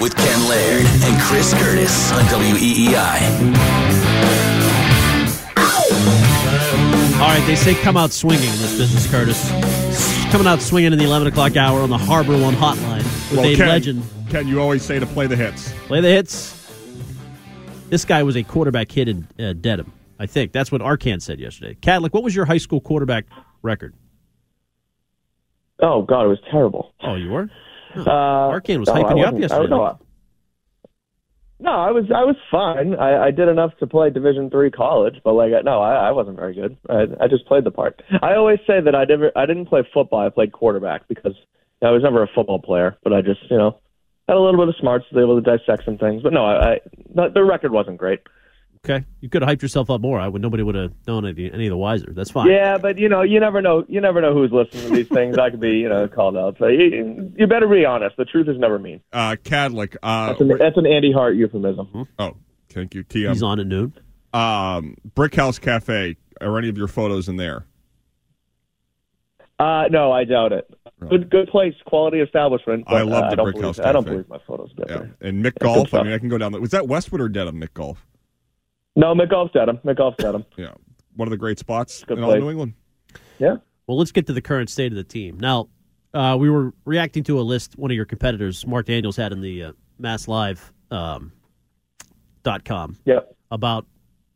with Ken Laird and Chris Curtis on E WEEI. All right, they say come out swinging in this business, Curtis. Coming out swinging in the 11 o'clock hour on the Harbor One hotline with Well, a Ken, legend. Ken, you always say to play the hits. Play the hits. This guy was a quarterback hit in uh, Dedham. I think that's what Arcand said yesterday. Kadlick, what was your high school quarterback record? Oh God, it was terrible. Oh, you were? Uh, Arcand was no, hyping I you up yesterday. I, no, I was I was fine. I, I did enough to play Division three college, but like no, I, I wasn't very good. I, I just played the part. I always say that I never I didn't play football. I played quarterback because I was never a football player, but I just you know had a little bit of smarts to be able to dissect some things. But no, I, I the, the record wasn't great. Okay, you could have hyped yourself up more. I would. Nobody would have known any, any of the wiser. That's fine. Yeah, but you know, you never know. You never know who's listening to these things. I could be, you know, called out. So you, you better be honest. The truth is never mean. Uh, Kadlick. Uh, That's an, that's an Andy Hart euphemism. oh, thank you, TM. He's on at noon. Um, Brick House Cafe. Are any of your photos in there? Uh, no, I doubt it. Good, good place, quality establishment. But, I love uh, the I don't Brick believe, House I don't believe my photos. Get Yeah. there. And McGolf. I mean, I can go down. The, was that Westwood or Dedham? McGolf. No, McGolf's at him. McGolf's at him. Yeah, one of the great spots Good in all. New England. Yeah. Well, let's get to the current state of the team. Now, uh, we were reacting to a list one of your competitors, Mark Daniels, had in the uh, Mass Live um, dot com Yep. about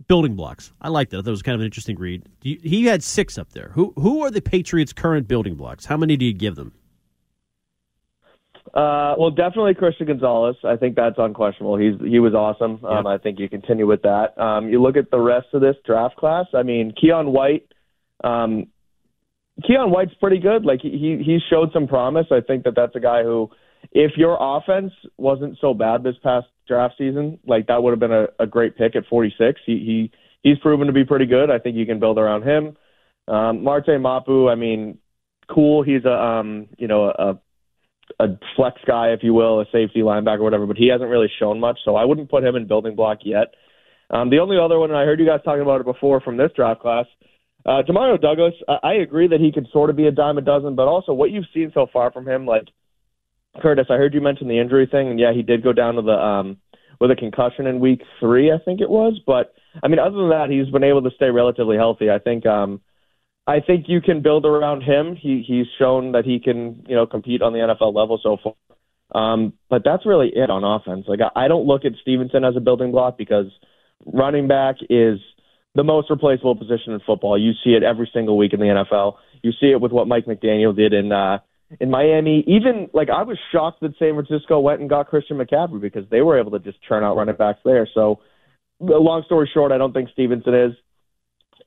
building blocks. I liked it. I thought it was kind of an interesting read. Do you- He had six up there. Who who are the Patriots' current building blocks? How many do you give them? Uh, well, definitely Christian Gonzalez. I think that's unquestionable. He's he was awesome. Um, I think you continue with that. Um, you look at the rest of this draft class. I mean, Keion White. Um, Keion White's pretty good. Like he he he showed some promise. I think that that's a guy who, if your offense wasn't so bad this past draft season, like that would have been a, a great pick at 46. He he he's proven to be pretty good. I think you can build around him. Um, Marte Mapu. I mean, cool. He's a um you know a a flex guy, if you will, a safety linebacker, whatever, but he hasn't really shown much, so I wouldn't put him in building block yet. Um, the only other one, and I heard you guys talking about it before from this draft class, uh, Demario Douglas, I, I agree that he could sort of be a dime a dozen, but also what you've seen so far from him, like Curtis, I heard you mention the injury thing, and yeah, he did go down to the um, with a concussion in week three, I think it was, but I mean, other than that, he's been able to stay relatively healthy. I think. Um, I think you can build around him. He he's shown that he can, you know, compete on the NFL level so far. Um, but that's really it on offense. Like I, I don't look at Stevenson as a building block because running back is the most replaceable position in football. You see it every single week in the NFL. You see it with what Mike McDaniel did in uh in Miami. Even like I was shocked that San Francisco went and got Christian McCaffrey because they were able to just churn out running backs there. So long story short, I don't think Stevenson is.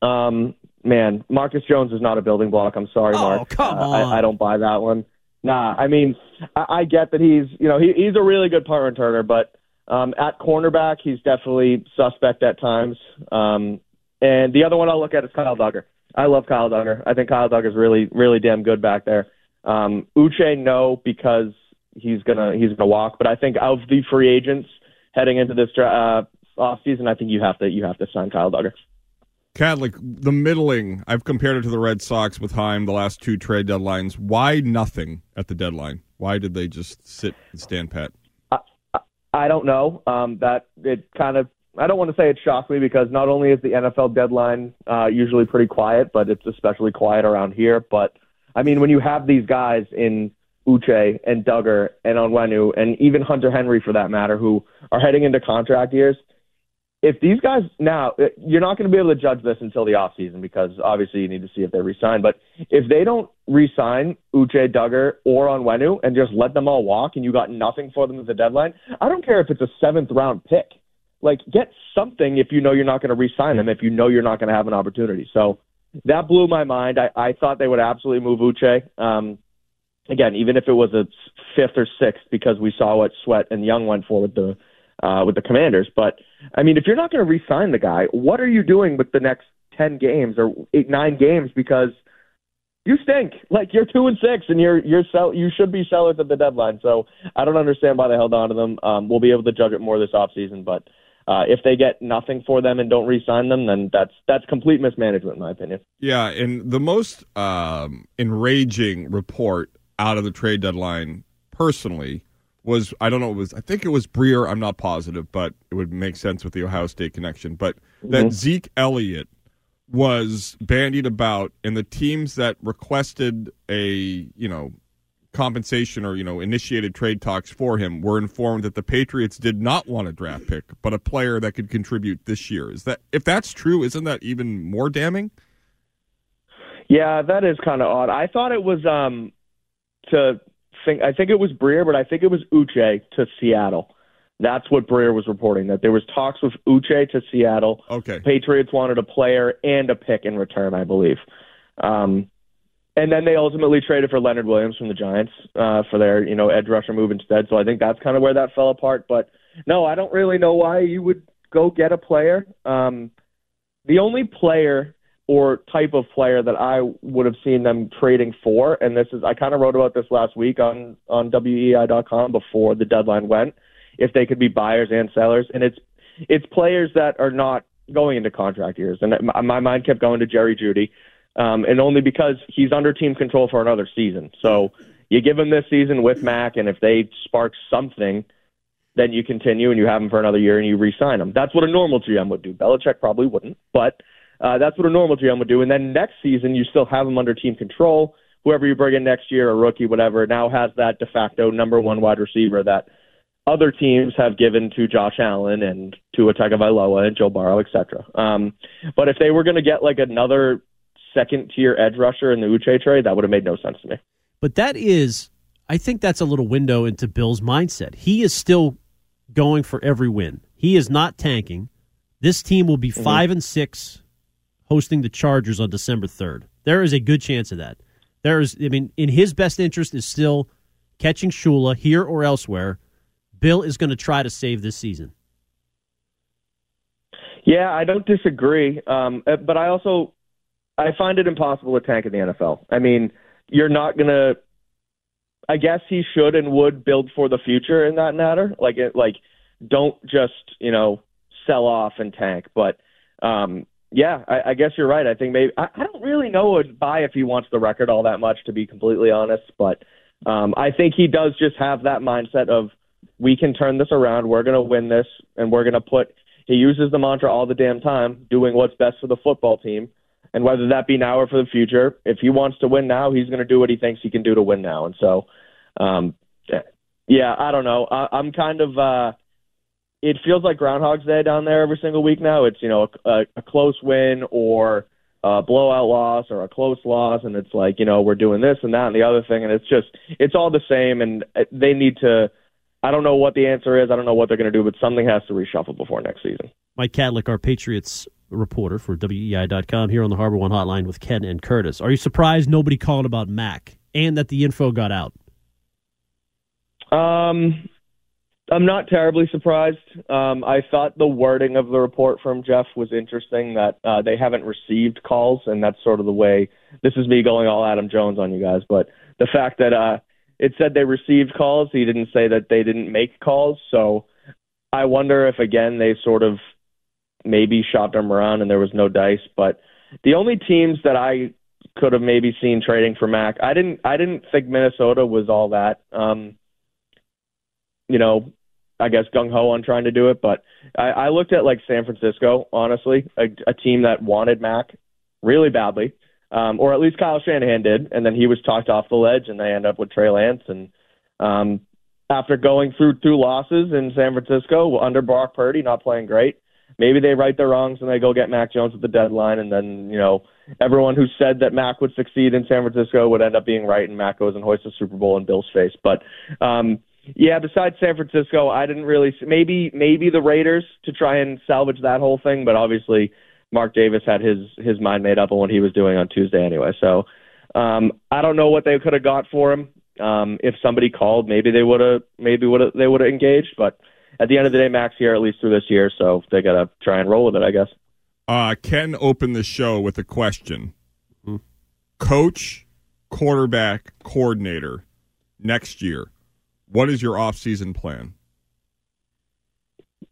Um, man, Marcus Jones is not a building block. I'm sorry, Oh, Mark. come Uh, on. I, I don't buy that one. Nah, I mean, I, I get that he's, you know, he, he's a really good punt returner, but um, at cornerback, he's definitely suspect at times. Um, and the other one I'll look at is Kyle Dugger. I love Kyle Dugger. I think Kyle Dugger's really, really damn good back there. Um, Uche, no, because he's gonna he's gonna walk. But I think of the free agents heading into this dra- uh, off season, I think you have to you have to sign Kyle Dugger. Kadlick, the middling, I've compared it to the Red Sox with Chaim the last two trade deadlines. Why nothing at the deadline? Why did they just sit and stand pat? I, I, don't know. Um, that it kind of I don't want to say it shocked me because not only is the NFL deadline uh, usually pretty quiet, but it's especially quiet around here. But I mean, when you have these guys in Uche and Dugger and Onwenu and even Hunter Henry for that matter, who are heading into contract years, if these guys now you're not going to be able to judge this until the off season because obviously you need to see if they resign. But if they don't resign Uche, Dugger, or Onwenu and just let them all walk and you got nothing for them at the deadline, I don't care if it's a seventh round pick. Like get something if you know you're not going to resign them if you know you're not going to have an opportunity. So that blew my mind. I, I thought they would absolutely move Uche. Um, again, even if it was a fifth or sixth, because we saw what Sweat and Young went for with the uh, with the Commanders. But I mean, if you're not going to re-sign the guy, what are you doing with the next ten games or eight nine games? Because you stink. Like you're two and six, and you're you're sell. You should be sellers at the deadline. So I don't understand why they held on to them. Um, we'll be able to judge it more this offseason, but. Uh, if they get nothing for them and don't re-sign them, then that's that's complete mismanagement, in my opinion. Yeah, and the most um, enraging report out of the trade deadline, personally, was I don't know it was I think it was Breer I'm not positive but it would make sense with the Ohio State connection but mm-hmm. that Zeke Elliott was bandied about and the teams that requested a you know compensation or you know initiated trade talks for him were informed that the Patriots did not want a draft pick but a player that could contribute this year. Is that if that's true isn't that even more damning? Yeah that is kind of odd. I thought it was um to think I think it was Breer, but I think it was Uche to Seattle. That's what Breer was reporting. That there was talks with Uche to Seattle. Okay. Patriots wanted a player and a pick in return, I believe. Um, and then they ultimately traded for Leonard Williams from the Giants uh, for their you know edge rusher move instead. So I think that's kind of where that fell apart. But no, I don't really know why you would go get a player. Um, the only player or type of player that I would have seen them trading for. And this is I kind of wrote about this last week on on weei.com before the deadline went. If they could be buyers and sellers, and it's it's players that are not going into contract years. And my mind kept going to Jerry Jeudy, um, and only because he's under team control for another season. So you give him this season with Mac, and if they spark something. Then you continue and you have him for another year and you re-sign him. That's what a normal GM would do. Belichick probably wouldn't, but uh, that's what a normal GM would do. And then next season, you still have them under team control. Whoever you bring in next year, a rookie, whatever, now has that de facto number one wide receiver that other teams have given to Josh Allen and to Tagovailoa and Joe Burrow, etc. Um, but if they were going to get like another second tier edge rusher in the Uche trade, that would have made no sense to me. But that is, I think that's a little window into Bill's mindset. He is still going for every win. He is not tanking. This team will be mm-hmm. five and six hosting the Chargers on December 3rd. There is a good chance of that. There is, I mean, in his best interest is still catching Shula here or elsewhere. Bill is going to try to save this season. Yeah, I don't disagree, um, uh, but I also I find it impossible to tank in the NFL. I mean, you're not going to. I guess he should and would build for the future in that matter. Like, it, like, don't just you know sell off and tank, but um, yeah, I, I guess you're right. I think maybe I, I don't really know by if he wants the record all that much, to be completely honest. But um, I think he does just have that mindset of we can turn this around. We're going to win this, and we're going to put. He uses the mantra all the damn time, doing what's best for the football team, and whether that be now or for the future. If he wants to win now, he's going to do what he thinks he can do to win now. And so, um, yeah, I don't know. I, I'm kind of. uh it feels like Groundhog's Day down there every single week now. It's you know a, a close win or a blowout loss or a close loss, and it's like you know we're doing this and that and the other thing, and it's just it's all the same, and they need to. I don't know what the answer is. I don't know what they're going to do, but something has to reshuffle before next season. Mike Kadlick, our Patriots reporter for WEEI.com, here on the Harbor One Hotline with Ken and Curtis. Are you surprised nobody called about Mac and that the info got out? Um, I'm not terribly surprised. Um, I thought the wording of the report from Jeff was interesting that uh, they haven't received calls, and that's sort of the way. This is me going all Adam Jones on you guys, but the fact that uh, it said they received calls, he didn't say that they didn't make calls. So I wonder if again they sort of maybe shopped them around and there was no dice. But the only teams that I could have maybe seen trading for Mac, I didn't. I didn't think Minnesota was all that. Um, you know, I guess gung ho on trying to do it, but I, I looked at like San Francisco, honestly, a, a team that wanted Mac really badly, um, or at least Kyle Shanahan did, and then he was talked off the ledge, and they end up with Trey Lance, and um, after going through two losses in San Francisco under Brock Purdy, not playing great, maybe they right their wrongs and they go get Mac Jones at the deadline, and then you know everyone who said that Mac would succeed in San Francisco would end up being right, and Mac goes and hoists a Super Bowl in Bill's face. But um, yeah, besides San Francisco, I didn't really maybe maybe the Raiders to try and salvage that whole thing, but obviously Mark Davis had his his mind made up on what he was doing on Tuesday anyway. So um, I don't know what they could have got for him. Um, if somebody called, maybe they would have maybe would they would have engaged, but at the end of the day, Max here at least through this year, so they got to try and roll with it, I guess. Uh, Ken opened the show with a question: mm-hmm. Coach, quarterback, coordinator next year. What is your off-season plan?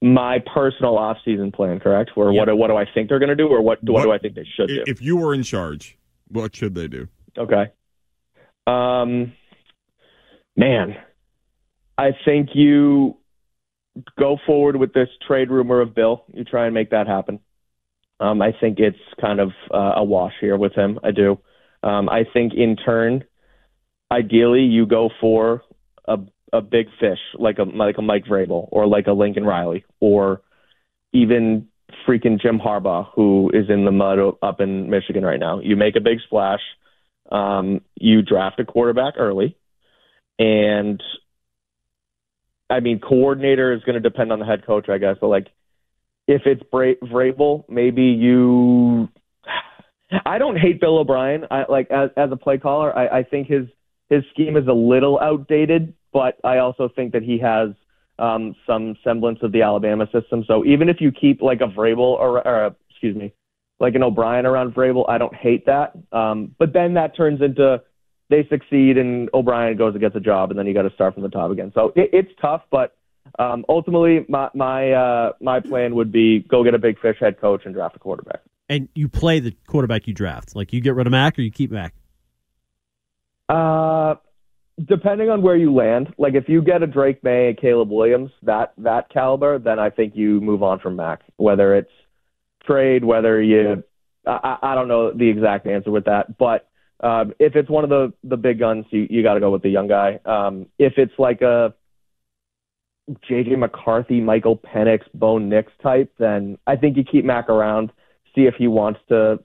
My personal off-season plan, correct? Or yep. what? What do I think they're going to do, or what? What, what do I think they should do? If you were in charge, what should they do? Okay. Um, man, I think you go forward with this trade rumor of Bill. You try and make that happen. Um, I think it's kind of uh, a wash here with him. I do. Um, I think in turn, ideally, you go for a a big fish like a like a Mike Vrabel or like a Lincoln Riley or even freaking Jim Harbaugh, who is in the mud up in Michigan right now. You make a big splash. Um, you draft a quarterback early, and I mean, coordinator is going to depend on the head coach, I guess. But like, if it's Bra- Vrabel, maybe you. I don't hate Bill O'Brien. I like as as a play caller. I, I think his his scheme is a little outdated, but I also think that he has um, some semblance of the Alabama system. So even if you keep like a Vrabel or, or excuse me, like an O'Brien around Vrabel, I don't hate that. Um, but then that turns into they succeed and O'Brien goes and gets a job, and then you got to start from the top again. So it, it's tough, but um, ultimately, my my uh, my plan would be go get a big fish head coach and draft a quarterback. And you play the quarterback you draft. Like you get rid of Mac or you keep Mac. Uh, depending on where you land. Like if you get a Drake Maye and Caleb Williams, that that caliber, then I think you move on from Mac. Whether it's trade, whether you, I, I don't know the exact answer with that, but um, if it's one of the the big guns, you you got to go with the young guy. Um, if it's like a JJ McCarthy, Michael Penix, Bo Nix type, then I think you keep Mac around, see if he wants to.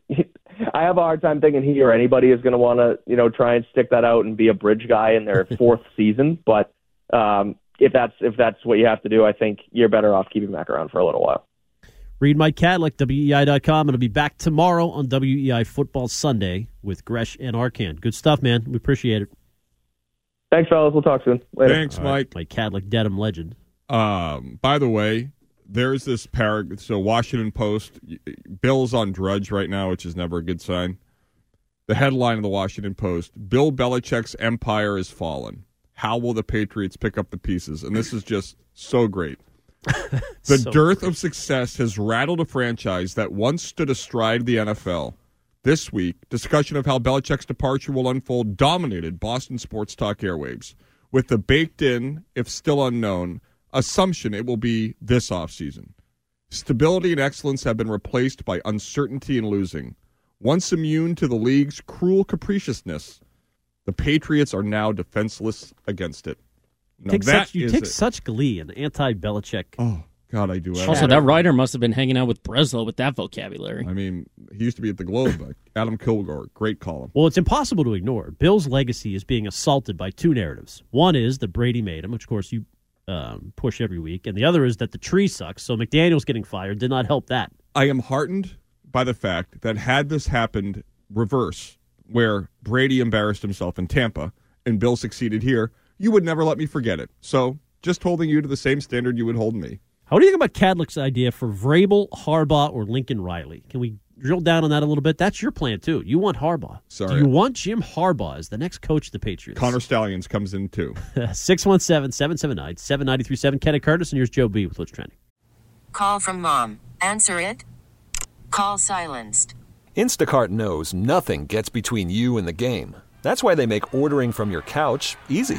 I have a hard time thinking he or anybody is going to want to, you know, try and stick that out and be a bridge guy in their fourth season. But um, if that's if that's what you have to do, I think you're better off keeping Mac around for a little while. Read Mike Kadlick, WEEI.com. It'll be back tomorrow on WEI Football Sunday with Gresh and Arcand. Good stuff, man. We appreciate it. Thanks, fellas. We'll talk soon. Later. Thanks, Mike. Mike Kadlick, Dedham legend. Um, by the way, there's this paragraph. So, Washington Post, Bill's on Drudge right now, which is never a good sign. The headline of the Washington Post Bill Belichick's empire has fallen. How will the Patriots pick up the pieces? And this is just so great. the so dearth great. of success has rattled a franchise that once stood astride the NFL. This week, discussion of how Belichick's departure will unfold dominated Boston Sports Talk airwaves, with the baked in, if still unknown, assumption it will be this offseason. Stability and excellence have been replaced by uncertainty and losing. Once immune to the league's cruel capriciousness, the Patriots are now defenseless against it. Take such, you take such glee in anti-Belichick. Oh God, I do. Also, that writer must have been hanging out with Breslow with that vocabulary. I mean, he used to be at the Globe. Adam Kilgore, great column. Well, it's impossible to ignore. Bill's legacy is being assaulted by two narratives. One is that Brady made him, which of course you um, push every week, and the other is that the tree sucks. So McDaniel's getting fired did not help that. I am heartened by the fact that had this happened reverse, where Brady embarrassed himself in Tampa and Bill succeeded here, you would never let me forget it. So just holding you to the same standard you would hold me. How do you think about Kadlick's idea for Vrabel, Harbaugh, or Lincoln Riley? Can we drill down on that a little bit? That's your plan too. You want Harbaugh. Sorry. Do you want Jim Harbaugh as the next coach of the Patriots? Connor Stalions comes in too. 617 779 7937. Kenneth Curtis, and here's Joe B with What's Trending. Call from mom. Answer it. Call silenced. Instacart knows nothing gets between you and the game. That's why they make ordering from your couch easy.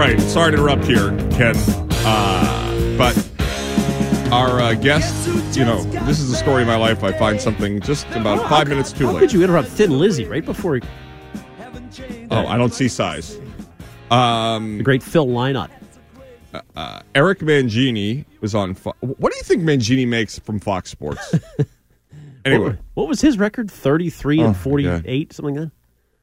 right, sorry to interrupt here, Ken, uh, but our uh, guest, you know, this is the story of my life. I find something just about five minutes too How late. could you interrupt Thin Lizzy right before he, Oh, I don't see size. Um, the great Phil Lynott? uh, Eric Mangini was on. Fo- what do you think Mangini makes from Fox Sports? anyway, What, what was his record? 33 Oh, and my 48, something like that?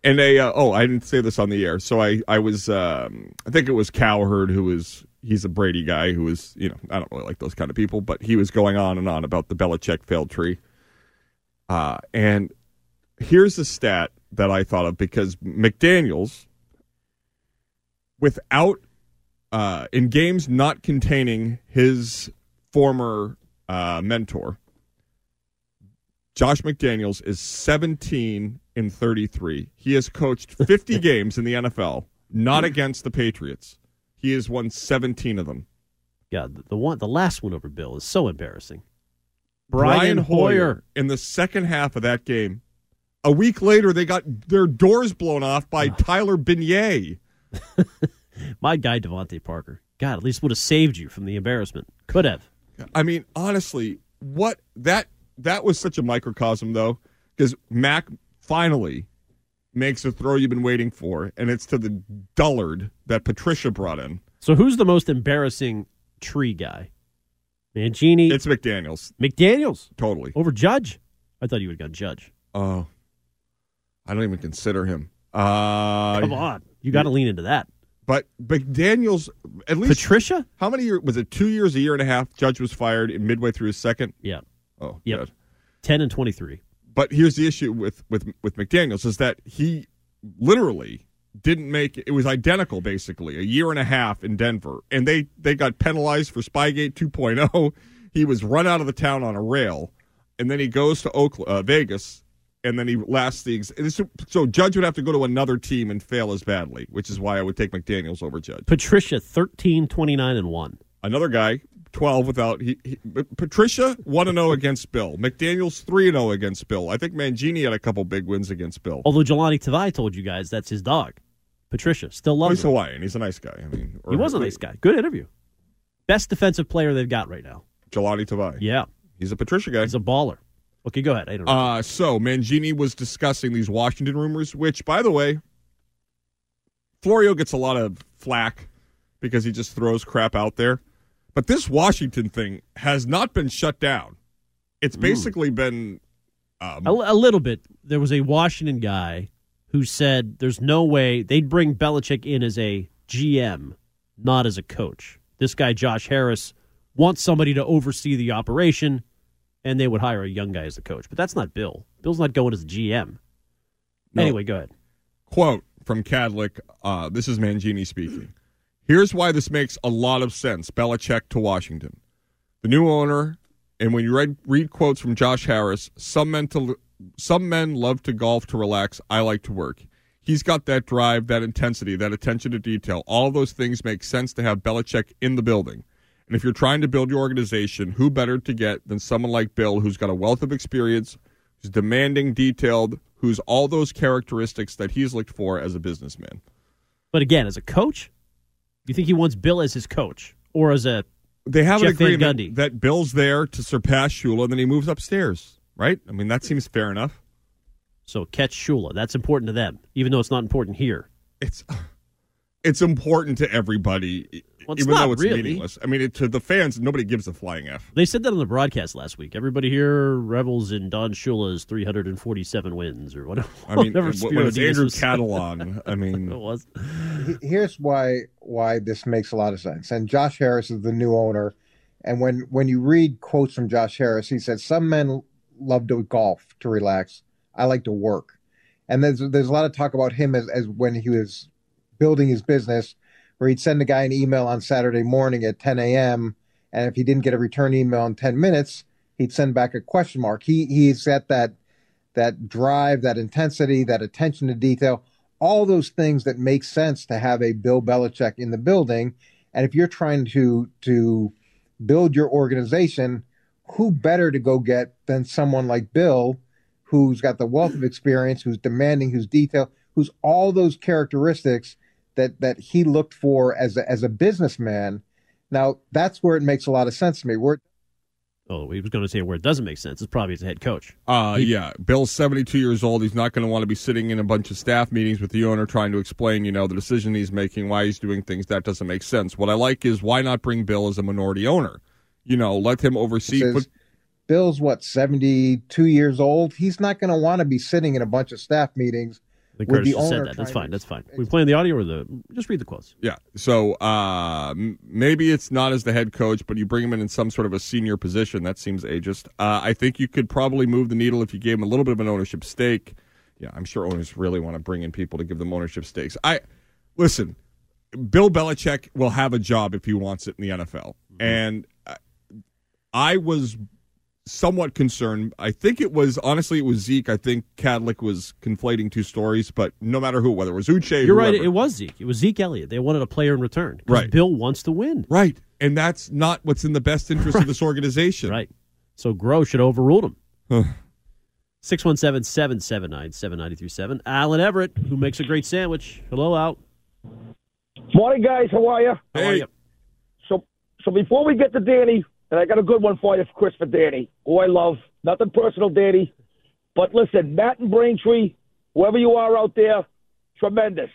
And they uh, oh, I didn't say this on the air. So I I was um, I think it was Cowherd who was he's a Brady guy who was you know I don't really like those kind of people, but he was going on and on about the Belichick failed tree. Uh, and here's the stat that I thought of because McDaniel's without uh, in games not containing his former uh, mentor, Josh McDaniels is 17 in 33. He has coached 50 games in the NFL, not against the Patriots. He has won 17 of them. Yeah, the, the one, the last one over Bill is so embarrassing. Brian Hoyer in the second half of that game. A week later, they got their doors blown off by ah. Tyson Bagent. My guy, DeVante Parker. God, at least would have saved you from the embarrassment. Could have. I mean, honestly, what that that was such a microcosm though, because Mac finally makes a throw you've been waiting for, and it's to the dullard that Patricia brought in. So who's the most embarrassing tree guy? Mangini. It's McDaniels. McDaniels. Totally. Over Judge? I thought you would have gone Judge. Oh, I don't even consider him. Uh, Come on. You got to lean into that. But McDaniels, at least Patricia? How many years was it? Two years, a year and a half. Judge was fired in midway through his second. Yeah. Oh, good. 10 and 23. But here's the issue with with with McDaniel's is that he literally didn't make it was identical basically a year and a half in Denver. And they they got penalized for Spygate 2.0 he was run out of the town on a rail and then he goes to Oakland, uh, Vegas and then he lasts the ex- so, so Judge would have to go to another team and fail as badly which is why I would take McDaniel's over Judge. Patricia, 13, 29, and 1. another guy 12 without he, he Patricia 1 and 0 against Bill McDaniel's 3 and 0 against Bill I think Mangini had a couple big wins against Bill Although Jahlani Tavai told you guys that's his dog. Patricia. Still Well, loves he's him. Hawaiian. He's a nice guy. I mean, He was a nice guy. Good interview. Best defensive player they've got right now. Jahlani Tavai. Yeah. He's a Patricia guy. He's a baller. Okay, go ahead. I don't know. Uh, so Mangini was discussing these Washington rumors, which, by the way, Florio gets a lot of flack because he just throws crap out there. But this Washington thing has not been shut down. It's basically been um, a, a little bit. There was a Washington guy who said there's no way they'd bring Belichick in as a GM, not as a coach. This guy, Josh Harris, wants somebody to oversee the operation, and they would hire a young guy as a coach. But that's not Bill. Bill's not going as a GM. No. Anyway, go ahead. Quote from Kadlick. Uh, this is Mangini speaking. Here's why this makes a lot of sense. Belichick to Washington. The new owner, and when you read, read quotes from Josh Harris, some men, to, some men love to golf to relax. I like to work. He's got that drive, that intensity, that attention to detail. All those things make sense to have Belichick in the building. And if you're trying to build your organization, who better to get than someone like Bill, who's got a wealth of experience, who's demanding, detailed, who's all those characteristics that he's looked for as a businessman. But again, as a coach, you think he wants Bill as his coach or as a They have Jeff an agreement Gundy? that Bill's there to surpass Shula, and then he moves upstairs, right? I mean, that seems fair enough. So catch Shula. That's important to them, even though it's not important here. It's it's important to everybody, Well, even though it's really. meaningless. I mean, it, to the fans, nobody gives a flying f. They said that on the broadcast last week. Everybody here revels in Don Shula's 347 wins or whatever. I mean, whatever when it's Diaz Andrew was. Catalan, I mean, it was. Here's why why this makes a lot of sense. And Josh Harris is the new owner. And when when you read quotes from Josh Harris, he said, "Some men love to golf to relax. I like to work." And there's there's a lot of talk about him as as when he was building his business, where he'd send a guy an email on Saturday morning at 10 a.m. and if he didn't get a return email in 10 minutes, he'd send back a question mark. He he's got that that drive, that intensity, that attention to detail, all those things that make sense to have a Bill Belichick in the building. And if you're trying to to build your organization, who better to go get than someone like Bill, who's got the wealth of experience, who's demanding, who's detailed, who's all those characteristics that that he looked for as a, as a businessman. Now that's where it makes a lot of sense to me. Where Oh, he was going to say where it doesn't make sense. It's probably as a head coach. Uh, yeah, Bill's 72 years old. He's not going to want to be sitting in a bunch of staff meetings with the owner trying to explain, you know, the decision he's making, why he's doing things. That doesn't make sense. What I like is why not bring Bill as a minority owner? You know, let him oversee. says, But Bill's what seventy two years old. He's not going to want to be sitting in a bunch of staff meetings I think Curtis the just said owner. that. That's fine. That's fine. We playing the audio or the? Just read the quotes. yeah, so uh, maybe it's not as the head coach, but you bring him in in some sort of a senior position. That seems ageist. Uh, I think you could probably move the needle if you gave him a little bit of an ownership stake. Yeah, I'm sure owners really want to bring in people to give them ownership stakes. I listen. Bill Belichick will have a job if he wants it in the NFL, and uh, I was somewhat concerned. I think it was honestly it was Zeke. I think Kadlick was conflating two stories, but no matter who, whether it was Uche, You're right. It was Zeke. It was Zeke Elliott. They wanted a player in return. Right. Bill wants to win. Right. And that's not what's in the best interest of this organization. Right. So Groh should have overruled him. 617 779 7937. Alan Everett, who makes a great sandwich. Hello, out. Morning, guys. How are you? How are you? So, so before we get to Danny, and I got a good one for you, Chris, for Danny, who I love. Nothing personal, Danny, but listen, Matt and Braintree, whoever you are out there, tremendous.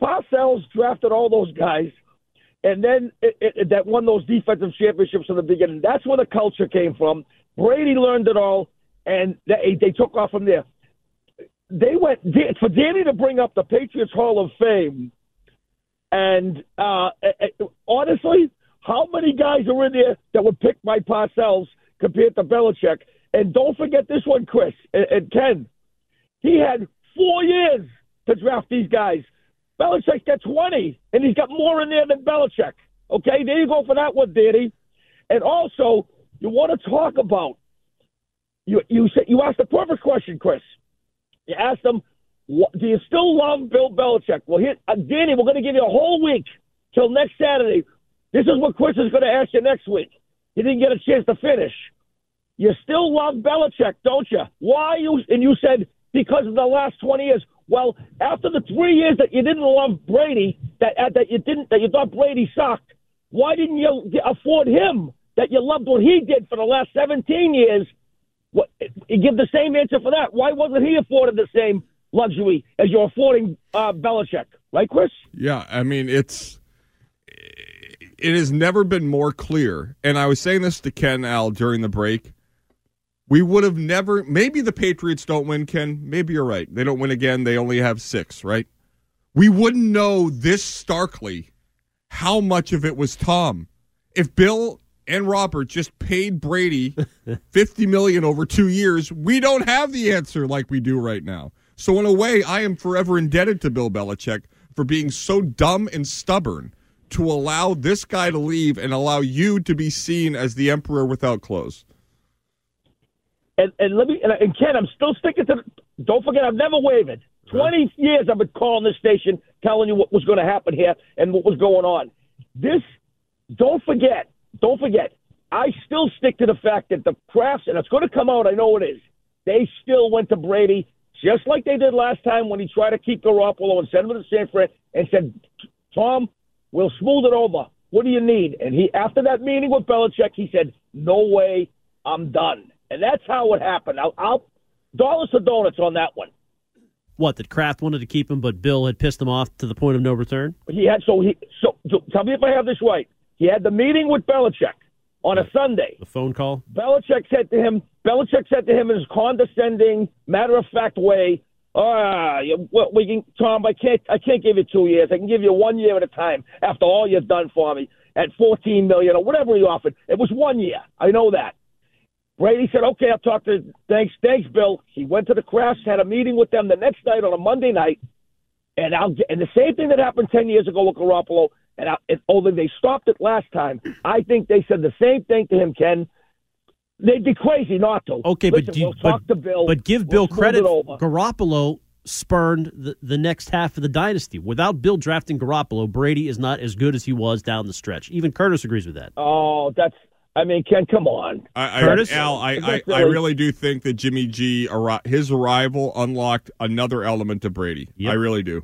Parcells drafted all those guys, and then it, it, that won those defensive championships in the beginning. That's where the culture came from. Brady learned it all, and they, they took off from there. They went for Danny to bring up the Patriots Hall of Fame. And uh, honestly, how many guys are in there that would pick my Parcells compared to Belichick? And don't forget this one, Chris and, and Ken. He had four years to draft these guys. Belichick's got 20, and he's got more in there than Belichick. Okay, there you go for that one, Danny. And also, you want to talk about you you said you asked the perfect question, Chris. You asked them, "Do you still love Bill Belichick?" Well, here, uh, Danny, we're going to give you a whole week till next Saturday. This is what Chris is going to ask you next week. He didn't get a chance to finish. You still love Belichick, don't you? Why you? And you said because of the last twenty years. Well, after the three years that you didn't love Brady, that uh, that you didn't, that you thought Brady sucked, why didn't you afford him that you loved what he did for the last seventeen years? What, you give the same answer for that. Why wasn't he afforded the same luxury as you're affording uh, Belichick? Right, Chris? Yeah, I mean it's it has never been more clear. And I was saying this to Ken Al during the break. We would have never maybe the Patriots don't win, Ken. Maybe you're right. They don't win again. They only have six, right? We wouldn't know this starkly how much of it was Tom. If Bill and Robert just paid Brady 50 million over 2 years, we don't have the answer like we do right now. So in a way, I am forever indebted to Bill Belichick for being so dumb and stubborn to allow this guy to leave and allow you to be seen as the emperor without clothes. And, and let me and, and Ken, I'm still sticking to. The, don't forget, I've never wavered. Twenty years I've been calling this station, telling you what was going to happen here and what was going on. This, don't forget, don't forget. I still stick to the fact that the Krafts, and it's going to come out. I know it is. They still went to Brady just like they did last time when he tried to keep Garoppolo and send him to San Fran and said, "Tom, we'll smooth it over. What do you need?" And he, after that meeting with Belichick, he said, "No way, I'm done." And that's how it happened. I'll, I'll dollars to donuts on that one. What that Kraft wanted to keep him, but Bill had pissed him off to the point of no return. He had so he so, tell me if I have this right. He had the meeting with Belichick on a Sunday. The phone call. Belichick said to him. Belichick said to him in his condescending, matter of fact way, "Ah, you, well, we can, Tom. I can't. I can't give you two years. I can give you one year at a time. After all you've done for me at fourteen million or whatever he offered, it was one year. I know that." Brady said, "Okay, I'll talk to. Thanks, thanks, Bill." He went to the Krafts, had a meeting with them the next night on a Monday night, and I'll and the same thing that happened ten years ago with Garoppolo, and I, it, although they stopped it last time, I think they said the same thing to him, Ken. They'd be crazy not to. Okay, Listen, but do you, we'll talk but, to Bill. but give We'll Bill credit. it. Garoppolo spurned the, the next half of the dynasty. Without Bill drafting Garoppolo, Brady is not as good as he was down the stretch. Even Curtis agrees with that. Oh, that's. I mean, Ken, come on. I, I, Curtis? Al, I, I, That's I really- really do think that Jimmy G, his arrival unlocked another element to Brady. I really do.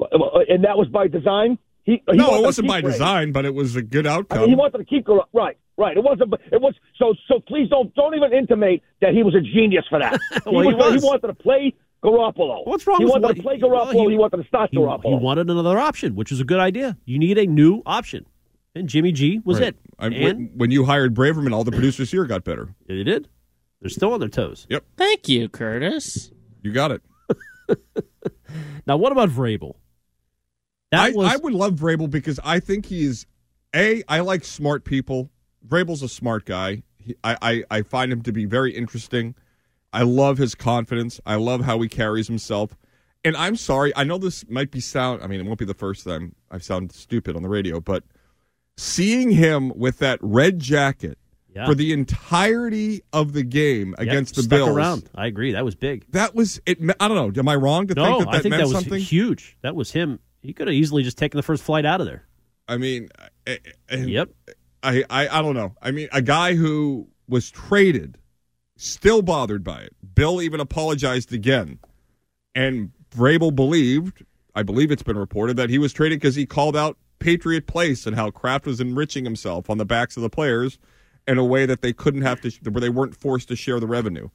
Uh, and that was by design. He, he no, it wasn't by Brady. design, but it was a good I outcome. mean, he wanted to keep Gar- right, right. It wasn't. It was so. So please don't don't even intimate that he was a genius for that. Well, he was. wanted to play Garoppolo. What's wrong He with wanted what- to play well, Garoppolo. he- he, wanted to start He, Garoppolo. he wanted another option, which is a good idea. You need a new option, and Jimmy G was Right. it. I- and when, when you hired Braverman, all the producers here got better. they did. They're still on their toes. Yep, Thank you, Curtis. you got it. Now, what about Vrabel? That I, was I would love Vrabel because I think he's a. I like smart people. Vrabel's a smart guy. He, I, I I find him to be very interesting. I love his confidence. I love how he carries himself. And I'm sorry, I know this might be sound. I mean, it won't be the first time I've sound stupid on the radio, but seeing him with that red jacket Yeah. for the entirety of the game Yep, against the Bills, around. I agree. That was big. that was it. I don't know. Am I wrong to No, think that that I think meant that was something? huge. That was him. He could have easily just taken the first flight out of there. I mean, eh, eh, I, I- Yep. I, I I don't know. I mean, a guy who was traded, still bothered by it. Bill even apologized again, and Vrabel believed. I believe it's been reported that he was traded because he called out Patriot Place and how Kraft was enriching himself on the backs of the players in a way that they couldn't have to, where they weren't forced to share the revenue.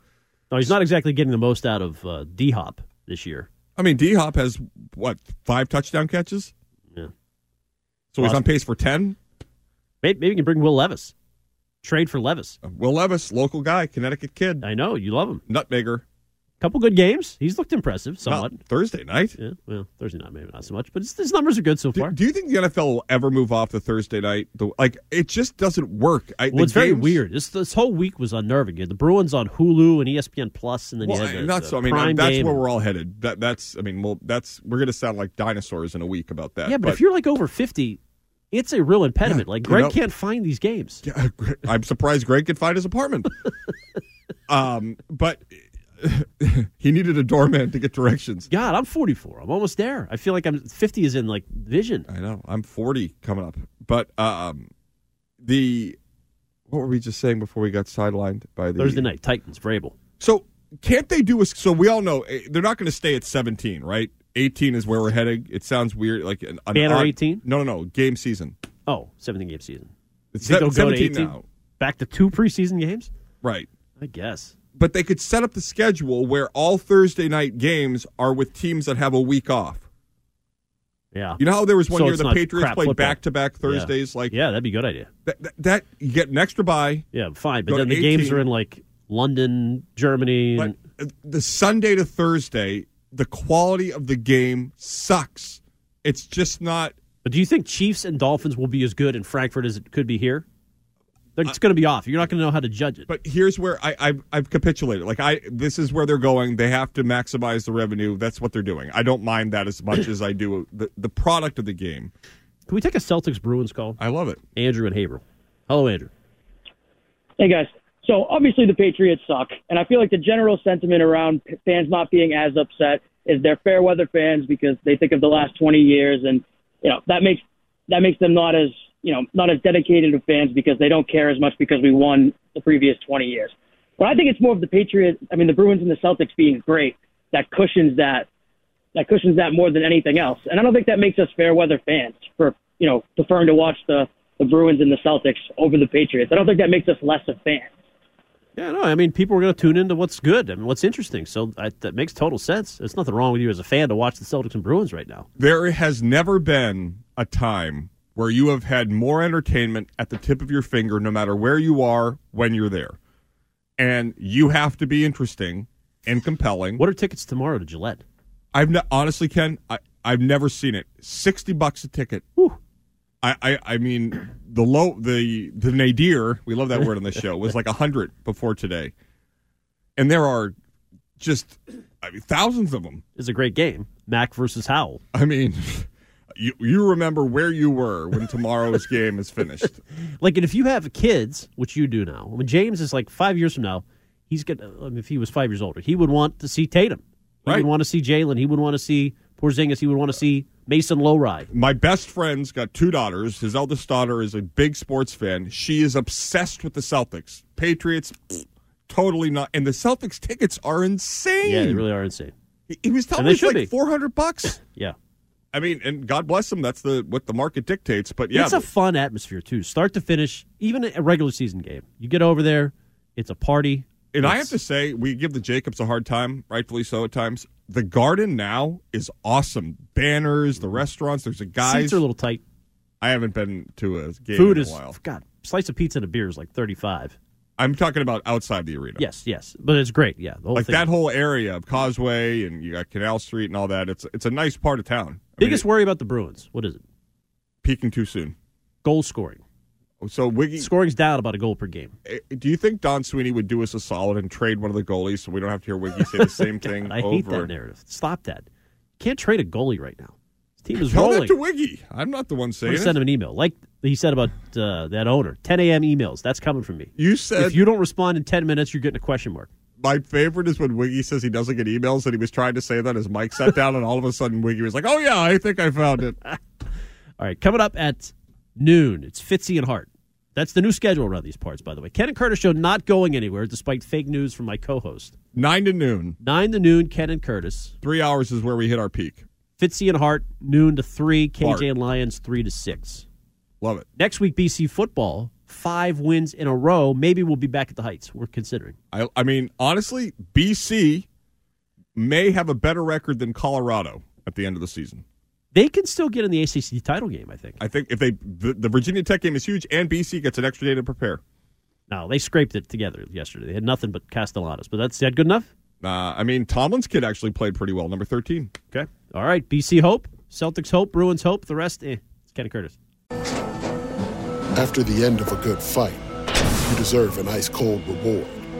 No, he's not exactly getting the most out of uh, D Hop this year. I mean, D Hop has what five touchdown catches, Yeah. so he's on pace for ten. Maybe, maybe you can bring Will Levis. Trade for Levis. Uh, will Levis, local guy, Connecticut kid, I know you love him. nutmegger. Couple good games. He's looked impressive Not somewhat. Thursday night. Yeah, well, Thursday night maybe not so much, but his, numbers are good so Do, far. do you think the NFL will ever move off the Thursday night? The, like it just doesn't work. I, well, it's very weird. This this whole week was unnerving. You had The Bruins on Hulu and ESPN Plus, and then Well, you had the, not the so. I mean, that's game. where we're all headed. That that's. I mean, well, that's we're going to sound like dinosaurs in a week about that. yeah, but, if you're like over fifty, it's a real impediment. Yeah, like you Greg know- can't find these games. Yeah, I'm surprised Greg could find his apartment. um, but he needed a doorman to get directions. God, I'm 44. I'm almost there. I feel like I'm 50 is in like vision. I know. I'm 40 coming up. But um, the what were we just saying before we got sidelined by the Thursday night, Titans, Vrabel. So can't they do a? So we all know eh, they're not going to stay at 17, right? 18 is where we're heading. It sounds weird, like an, an Banner odd- 18? No, no, no. Game season. Oh, 17 game season. It's se- go to 17 now, Back to two preseason games? right? I guess. But they could set up the schedule where all Thursday night games are with teams that have a week off. Yeah. You know how there was one So year the Patriots played back to back Thursdays, like Yeah, that'd be a good idea. that, that, that. You get an extra bye. Yeah, fine. But then the games are in like London, Germany. And- the Sunday to Thursday, the quality of the game sucks. It's just not. but do you think Chiefs and Dolphins will be as good in Frankfurt as it could be here? It's going to be off. You're not going to know how to judge it. But here's where I, I've, I've capitulated. Like I, this is where they're going. They have to maximize the revenue. That's what they're doing. I don't mind that as much as I do the, the product of the game. Can we take a Celtics Bruins call? I love it. Andrew and Haverhill. Hello, Andrew. Hey guys. So obviously the Patriots suck, and I feel like the general sentiment around fans not being as upset is they're fair weather fans because they think of the last 20 years, and you know that makes that makes them not as you know not as dedicated to fans because they don't care as much because we won the previous 20 years. But I think it's more of the Patriots, I mean the Bruins and the Celtics being great that cushions that that cushions that more than anything else. And I don't think that makes us fair weather fans for you know preferring to watch the the Bruins and the Celtics over the Patriots. I don't think that makes us less of fans. Yeah, no, I mean, people are going to tune into what's good and what's interesting. So I, that makes total sense. There's nothing wrong with you as a fan to watch the Celtics and Bruins right now. There has never been a time where you have had more entertainment at the tip of your finger, no matter where you are when you're there. And you have to be interesting and compelling. What are tickets tomorrow to Gillette? I've ne- honestly, Ken, I, I've never seen it. Sixty bucks a ticket. I, I, I mean, the low, the the nadir. We love that word on the show. Was like a hundred before today, and there are just I mean, thousands of them. It's a great game. Mac versus Howell. I mean, you you remember where you were when tomorrow's game is finished. Like, and if you have kids, which you do now, when James is like five years from now, he's gonna. I mean, if he was five years older, he would want to see Tatum. He Right. would want to see Jalen. He would want to see Porzingis. He would want to see Mason Lohrei. My best friend's got two daughters. His eldest daughter is a big sports fan. She is obsessed with the Celtics. Patriots, totally not. And the Celtics tickets are insane. Yeah, they really are insane. He, he was telling me it's like be. four hundred bucks. Yeah. I mean, and God bless them. That's the what the market dictates. But yeah, it's a fun atmosphere too, start to finish. Even a regular season game, you get over there, it's a party. And I have to say, we give the Jacobs a hard time, rightfully so at times. The Garden now is awesome. Banners, the restaurants. There's a guy. Seats are a little tight. I haven't been to a game Food in is a while. God. Slice of pizza and a beer is like thirty five. I'm talking about outside the arena. Yes, yes, but it's great. Yeah, the whole like thing. that whole area of Causeway and you got Canal Street and all that. It's it's a nice part of town. I Biggest mean, worry about the Bruins. What is it? peaking too soon. Goal scoring. So Wiggy, Scoring's down about a goal per game. eh, do you think Don Sweeney would do us a solid and trade one of the goalies so we don't have to hear Wiggy say the same thing I over? hate that narrative. Stop that. Can't trade a goalie right now. His team is Tell rolling. that to Wiggy. I'm not the one saying send him an email, like he said about uh, that owner. 10 a.m. emails. That's coming from me. You said if you don't respond in 10 minutes, you're getting a question mark. My favorite is when Wiggy says he doesn't get emails, and he was trying to say that as Mike sat down, and all of a sudden Wiggy was like, "Oh yeah, I think I found it." All right, coming up at noon, it's Fitzy and Hart. That's the new schedule around these parts, by the way. Ken and Curtis show not going anywhere despite fake news from my co-host. Nine to noon, Nine to noon, Ken and Curtis. three hours is where we hit our peak. Fitzy and Hart, noon to three. KJ and Lions, three to six. Love it. Next week, BC football, five wins in a row. Maybe we'll be back at the Heights. We're considering. I, I mean, honestly, BC may have a better record than Colorado at the end of the season. They can still get in the ACC title game, I think. I think if they the, the Virginia Tech game is huge, and BC gets an extra day to prepare. No, they scraped it together yesterday. They had nothing but Castellanos, but that's that good enough? Uh, I mean, Tomlin's kid actually played pretty well, number thirteen. Okay. All right. BC hope, Celtics hope, Bruins hope. The rest, eh. It's Kenny Curtis. After the end of a good fight, you deserve an ice cold reward.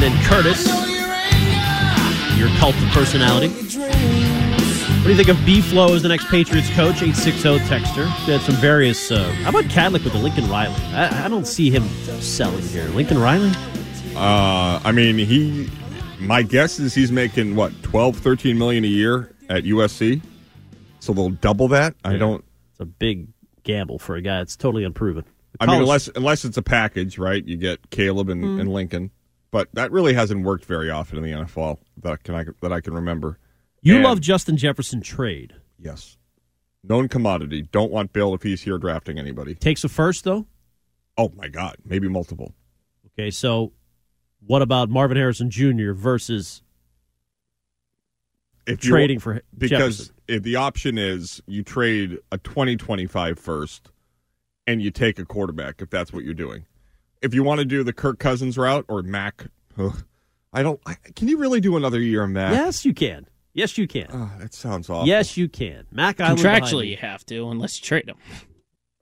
And Curtis, your cult of personality. What do you think of B Flow as the next Patriots coach? 860 Texter. We had some various. Uh, how about Kadlick with the Lincoln Riley? I, I don't see him selling here. Lincoln Riley? Uh, I mean, he. My guess is he's making what 12, 13 million a year at USC. So they'll double that. I don't. It's a big gamble for a guy It's totally unproven. I mean, unless unless it's a package, right? You get Caleb and, Mm. and Lincoln, but that really hasn't worked very often in the NFL that can I that I can remember. you And- love Justin Jefferson trade. yes, known commodity. Don't want Bill if he's here drafting anybody. Takes a first though. Oh my God, maybe multiple. Okay, so what about Marvin Harrison Jr. versus If trading for because Jefferson? if the option is you trade a 2025 first and you take a quarterback if that's what you're doing. If you want to do the Kirk Cousins route or Mac, ugh, I don't. I, can you really do another year of Mac? Yes, you can. Yes, you can. Oh, that sounds awful. Yes, you can. Mac Island Contractually, you have to, unless you trade him.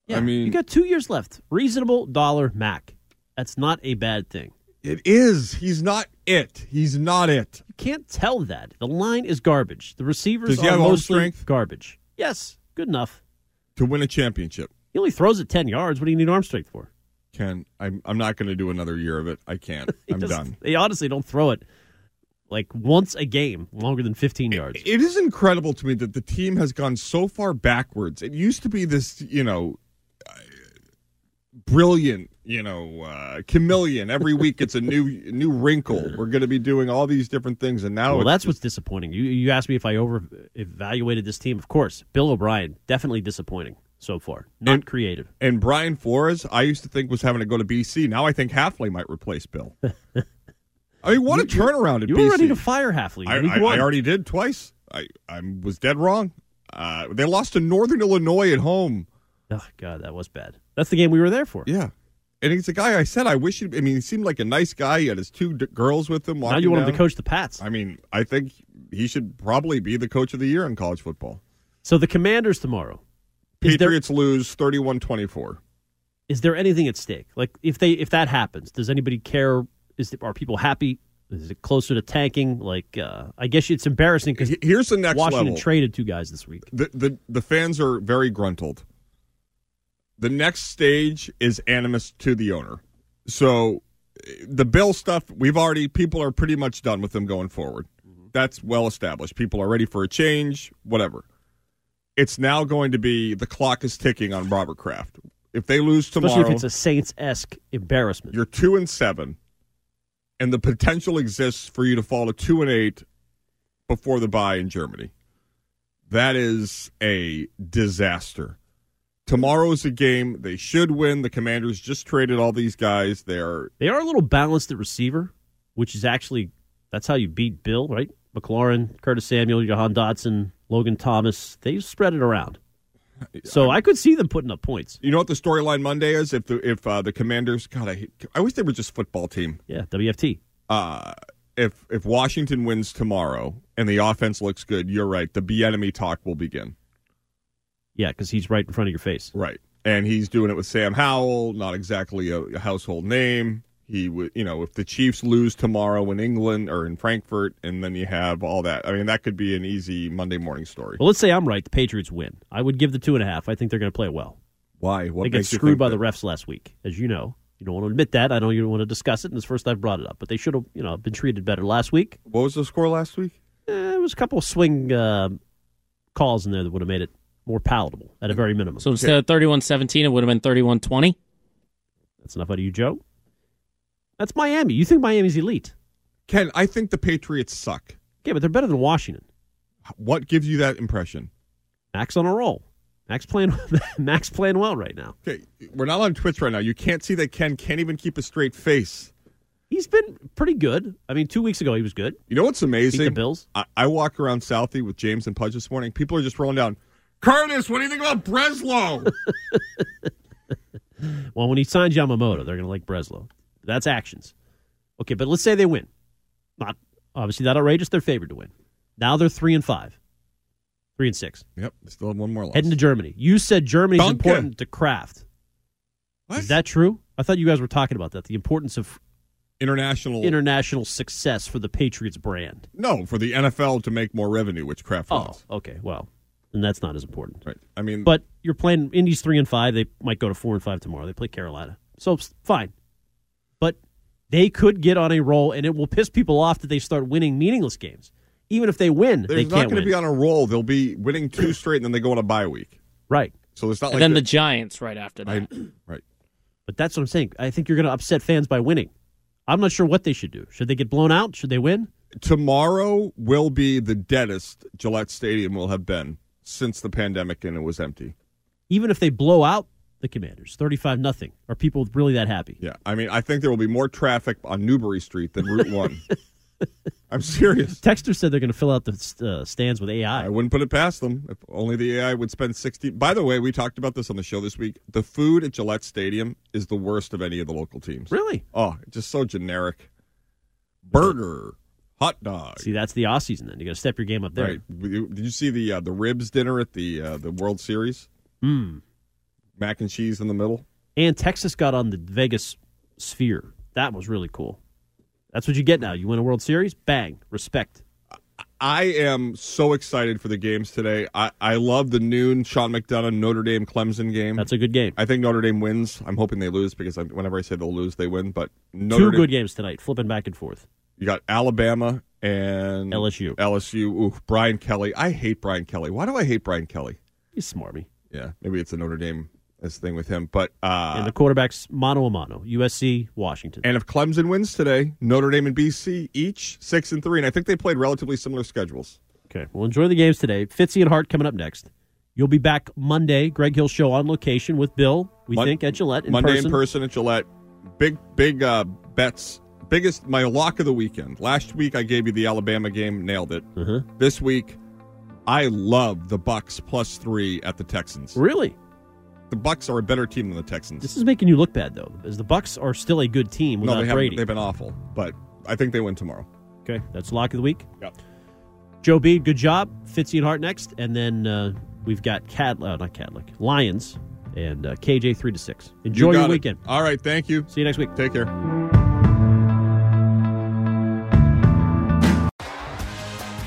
Yeah, I mean- you got two years left. Reasonable dollar Mac. That's not a bad thing. It is. He's not it. He's not it. You can't tell that. The line is garbage. The receivers Does he are have arm mostly strength? garbage. Yes, good enough. To win a championship, He only throws it ten yards. What do you need arm strength for? Ken, I'm I'm not going to do another year of it. I can't. I'm doesn't- done. They honestly don't throw it like once a game, longer than fifteen yards. It is incredible to me that the team has gone so far backwards. It used to be this, you know, brilliant, you know, uh, chameleon. Every week it's a new new wrinkle. We're going to be doing all these different things, and now well, that's what's disappointing. You you asked me if I over evaluated this team. Of course, Bill O'Brien definitely disappointing so far. Not And- creative. And Brian Flores, I used to think was having to go to BC. Now I think Hafley might replace Bill. I mean, what a turnaround at You BC. were ready to fire Hafley. I, I. I already did twice. I, I was dead wrong. Uh, they lost to Northern Illinois at home. Oh God, that was bad. That's the game we were there for. Yeah. And he's a guy I said I wish he, I mean, he seemed like a nice guy. He had his two d- girls with him. Now you want him to coach the Pats. I mean, I think he should probably be the coach of the year in college football. So the Commanders tomorrow. Is there, Patriots lose 31 24. is there anything at stake? Like if they if that happens, does anybody care? Is are people happy? Is it closer to tanking? Like uh, I guess it's embarrassing because Here's the next Washington level. traded two guys this week. the, the the fans are very gruntled. The next stage is animus to the owner. So the bill stuff, we've already people are pretty much done with them going forward. That's well established. People are ready for a change, whatever. It's now going to be the clock is ticking on Robert Kraft. If they lose tomorrow, Especially if it's a Saints esque embarrassment. you're two and seven, and the potential exists for you to fall to two and eight before the bye in Germany. That is a disaster. Tomorrow is a game they should win. The Commanders just traded all these guys. They're They are a little balanced at receiver, which is actually that's how you beat Bill, right? McLaurin, Curtis Samuel, Jahan Dotson, Logan Thomas. They've spread it around. So I could see them putting up points. you know what the storyline Monday is if the if uh, the Commanders God I hate, I wish they were just football team. Yeah, WFT. Uh, if if Washington wins tomorrow and the offense looks good, you're right. The Bieniemy talk will begin. Yeah, because he's right in front of your face. Right. And he's doing it with Sam Howell, not exactly a, a household name. He would, you know, if the Chiefs lose tomorrow in England or in Frankfurt, and then you have all that. I mean, that could be an easy Monday morning story. Well, let's say I'm right. The Patriots win. I would give the two and a half. I think they're going to play well. Why? What they get makes you screwed by that? the refs last week, as you know. You don't want to admit that. I know you don't want to discuss it, and it's the first I've brought it up. But they should have, you know, been treated better last week. What was the score last week? Eh, there was a couple of swing uh, calls in there that would have made it more palatable at a very minimum. So instead of 31 17, it would have been 31 20. That's enough out of you, Joe. That's Miami. You think Miami's elite? Ken, I think the Patriots suck. Yeah, but they're better than Washington. What gives you that impression? Max on a roll. Max playing. Max playing well right now. Okay, we're not on Twitch right now. You can't see that Ken can't even keep a straight face. He's been pretty good. I mean, two weeks ago he was good. You know what's amazing? Beat the Bills. I, I walk around Southie with James and Pudge this morning. People are just rolling down. Curtis, what do you think about Breslow? Well, when he signs Yamamoto, they're going to like Breslow. That's actions. Okay, but let's say they win. Not obviously that outrageous. They're favored to win. Now they're three and five, three and six. yep, they still have one more loss. Heading to Germany. You said Germany's Danke. important to Kraft. What? Is that true? I thought you guys were talking about that. The importance of international international success for the Patriots brand. No, for the NFL to make more revenue, which Kraft Oh, wants. okay. Well, then that's not as important. Right. I mean, But you're playing Indies three and five. They might go to four and five tomorrow. They play Carolina, so fine. But they could get on a roll, and it will piss people off that they start winning meaningless games. Even if they win, They're they not can't going to be on a roll. They'll be winning two straight, and then they go on a bye week. right. So it's not And like then the Giants right after that. I, right. But that's what I'm saying. I think you're going to upset fans by winning. I'm not sure what they should do. Should they get blown out? Should they win? Tomorrow will be the deadest Gillette Stadium will have been since the pandemic, and it was empty. Even if they blow out the Commanders, 35 nothing, are people really that happy? Yeah, I mean, I think there will be more traffic on Newbury Street than Route One. I'm serious. Texter said they're going to fill out the uh, stands with AI. I wouldn't put it past them. If only the AI would spend 60. By the way, we talked about this on the show this week. The food at Gillette Stadium is the worst of any of the local teams. Really? Oh, just so generic. Burger, hot dog. See, that's the off season. Then you got to step your game up there. Right. Did you see the uh, the ribs dinner at the uh, the World Series? Hmm. Mac and cheese in the middle. And Texas got on the Vegas sphere. That was really cool. That's what you get now. You win a World Series, bang, respect. I am so excited for the games today. I, I love the noon Sean McDonough Notre Dame Clemson game. That's a good game. I think Notre Dame wins. I'm hoping they lose because I, whenever I say they'll lose, they win. But Notre Two Dame, good games tonight, flipping back and forth. You got Alabama and LSU. LSU. Ooh, Brian Kelly. I hate Brian Kelly. Why do I hate Brian Kelly? He's smarmy. Yeah, maybe it's a Notre Dame this thing with him. But uh, and the quarterbacks mano a mano. USC, Washington. And if Clemson wins today, Notre Dame and BC each six and three, and I think they played relatively similar schedules. Okay, well, enjoy the games today. Fitzy and Hart coming up next. You'll be back Monday. Greg Hill show on location with Bill. We Mon- think at Gillette in Monday person. in person at Gillette. Big big uh, bets. Biggest my lock of the weekend. Last week I gave you the Alabama game, nailed it. Uh-huh. This week, I love the Bucks plus three at the Texans. Really? The Bucks are a better team than the Texans. This is making you look bad though, as the Bucks are still a good team without no, they haven't. Brady. They've been awful, but I think they win tomorrow. Okay, that's lock of the week. Yep. Joe B, good job. Fitzy and Hart next, and then uh, we've got Cat, uh, not Kadlick, Lions, and uh, KJ three to six. Enjoy You got your it. weekend. All right, thank you. See you next week. Take care.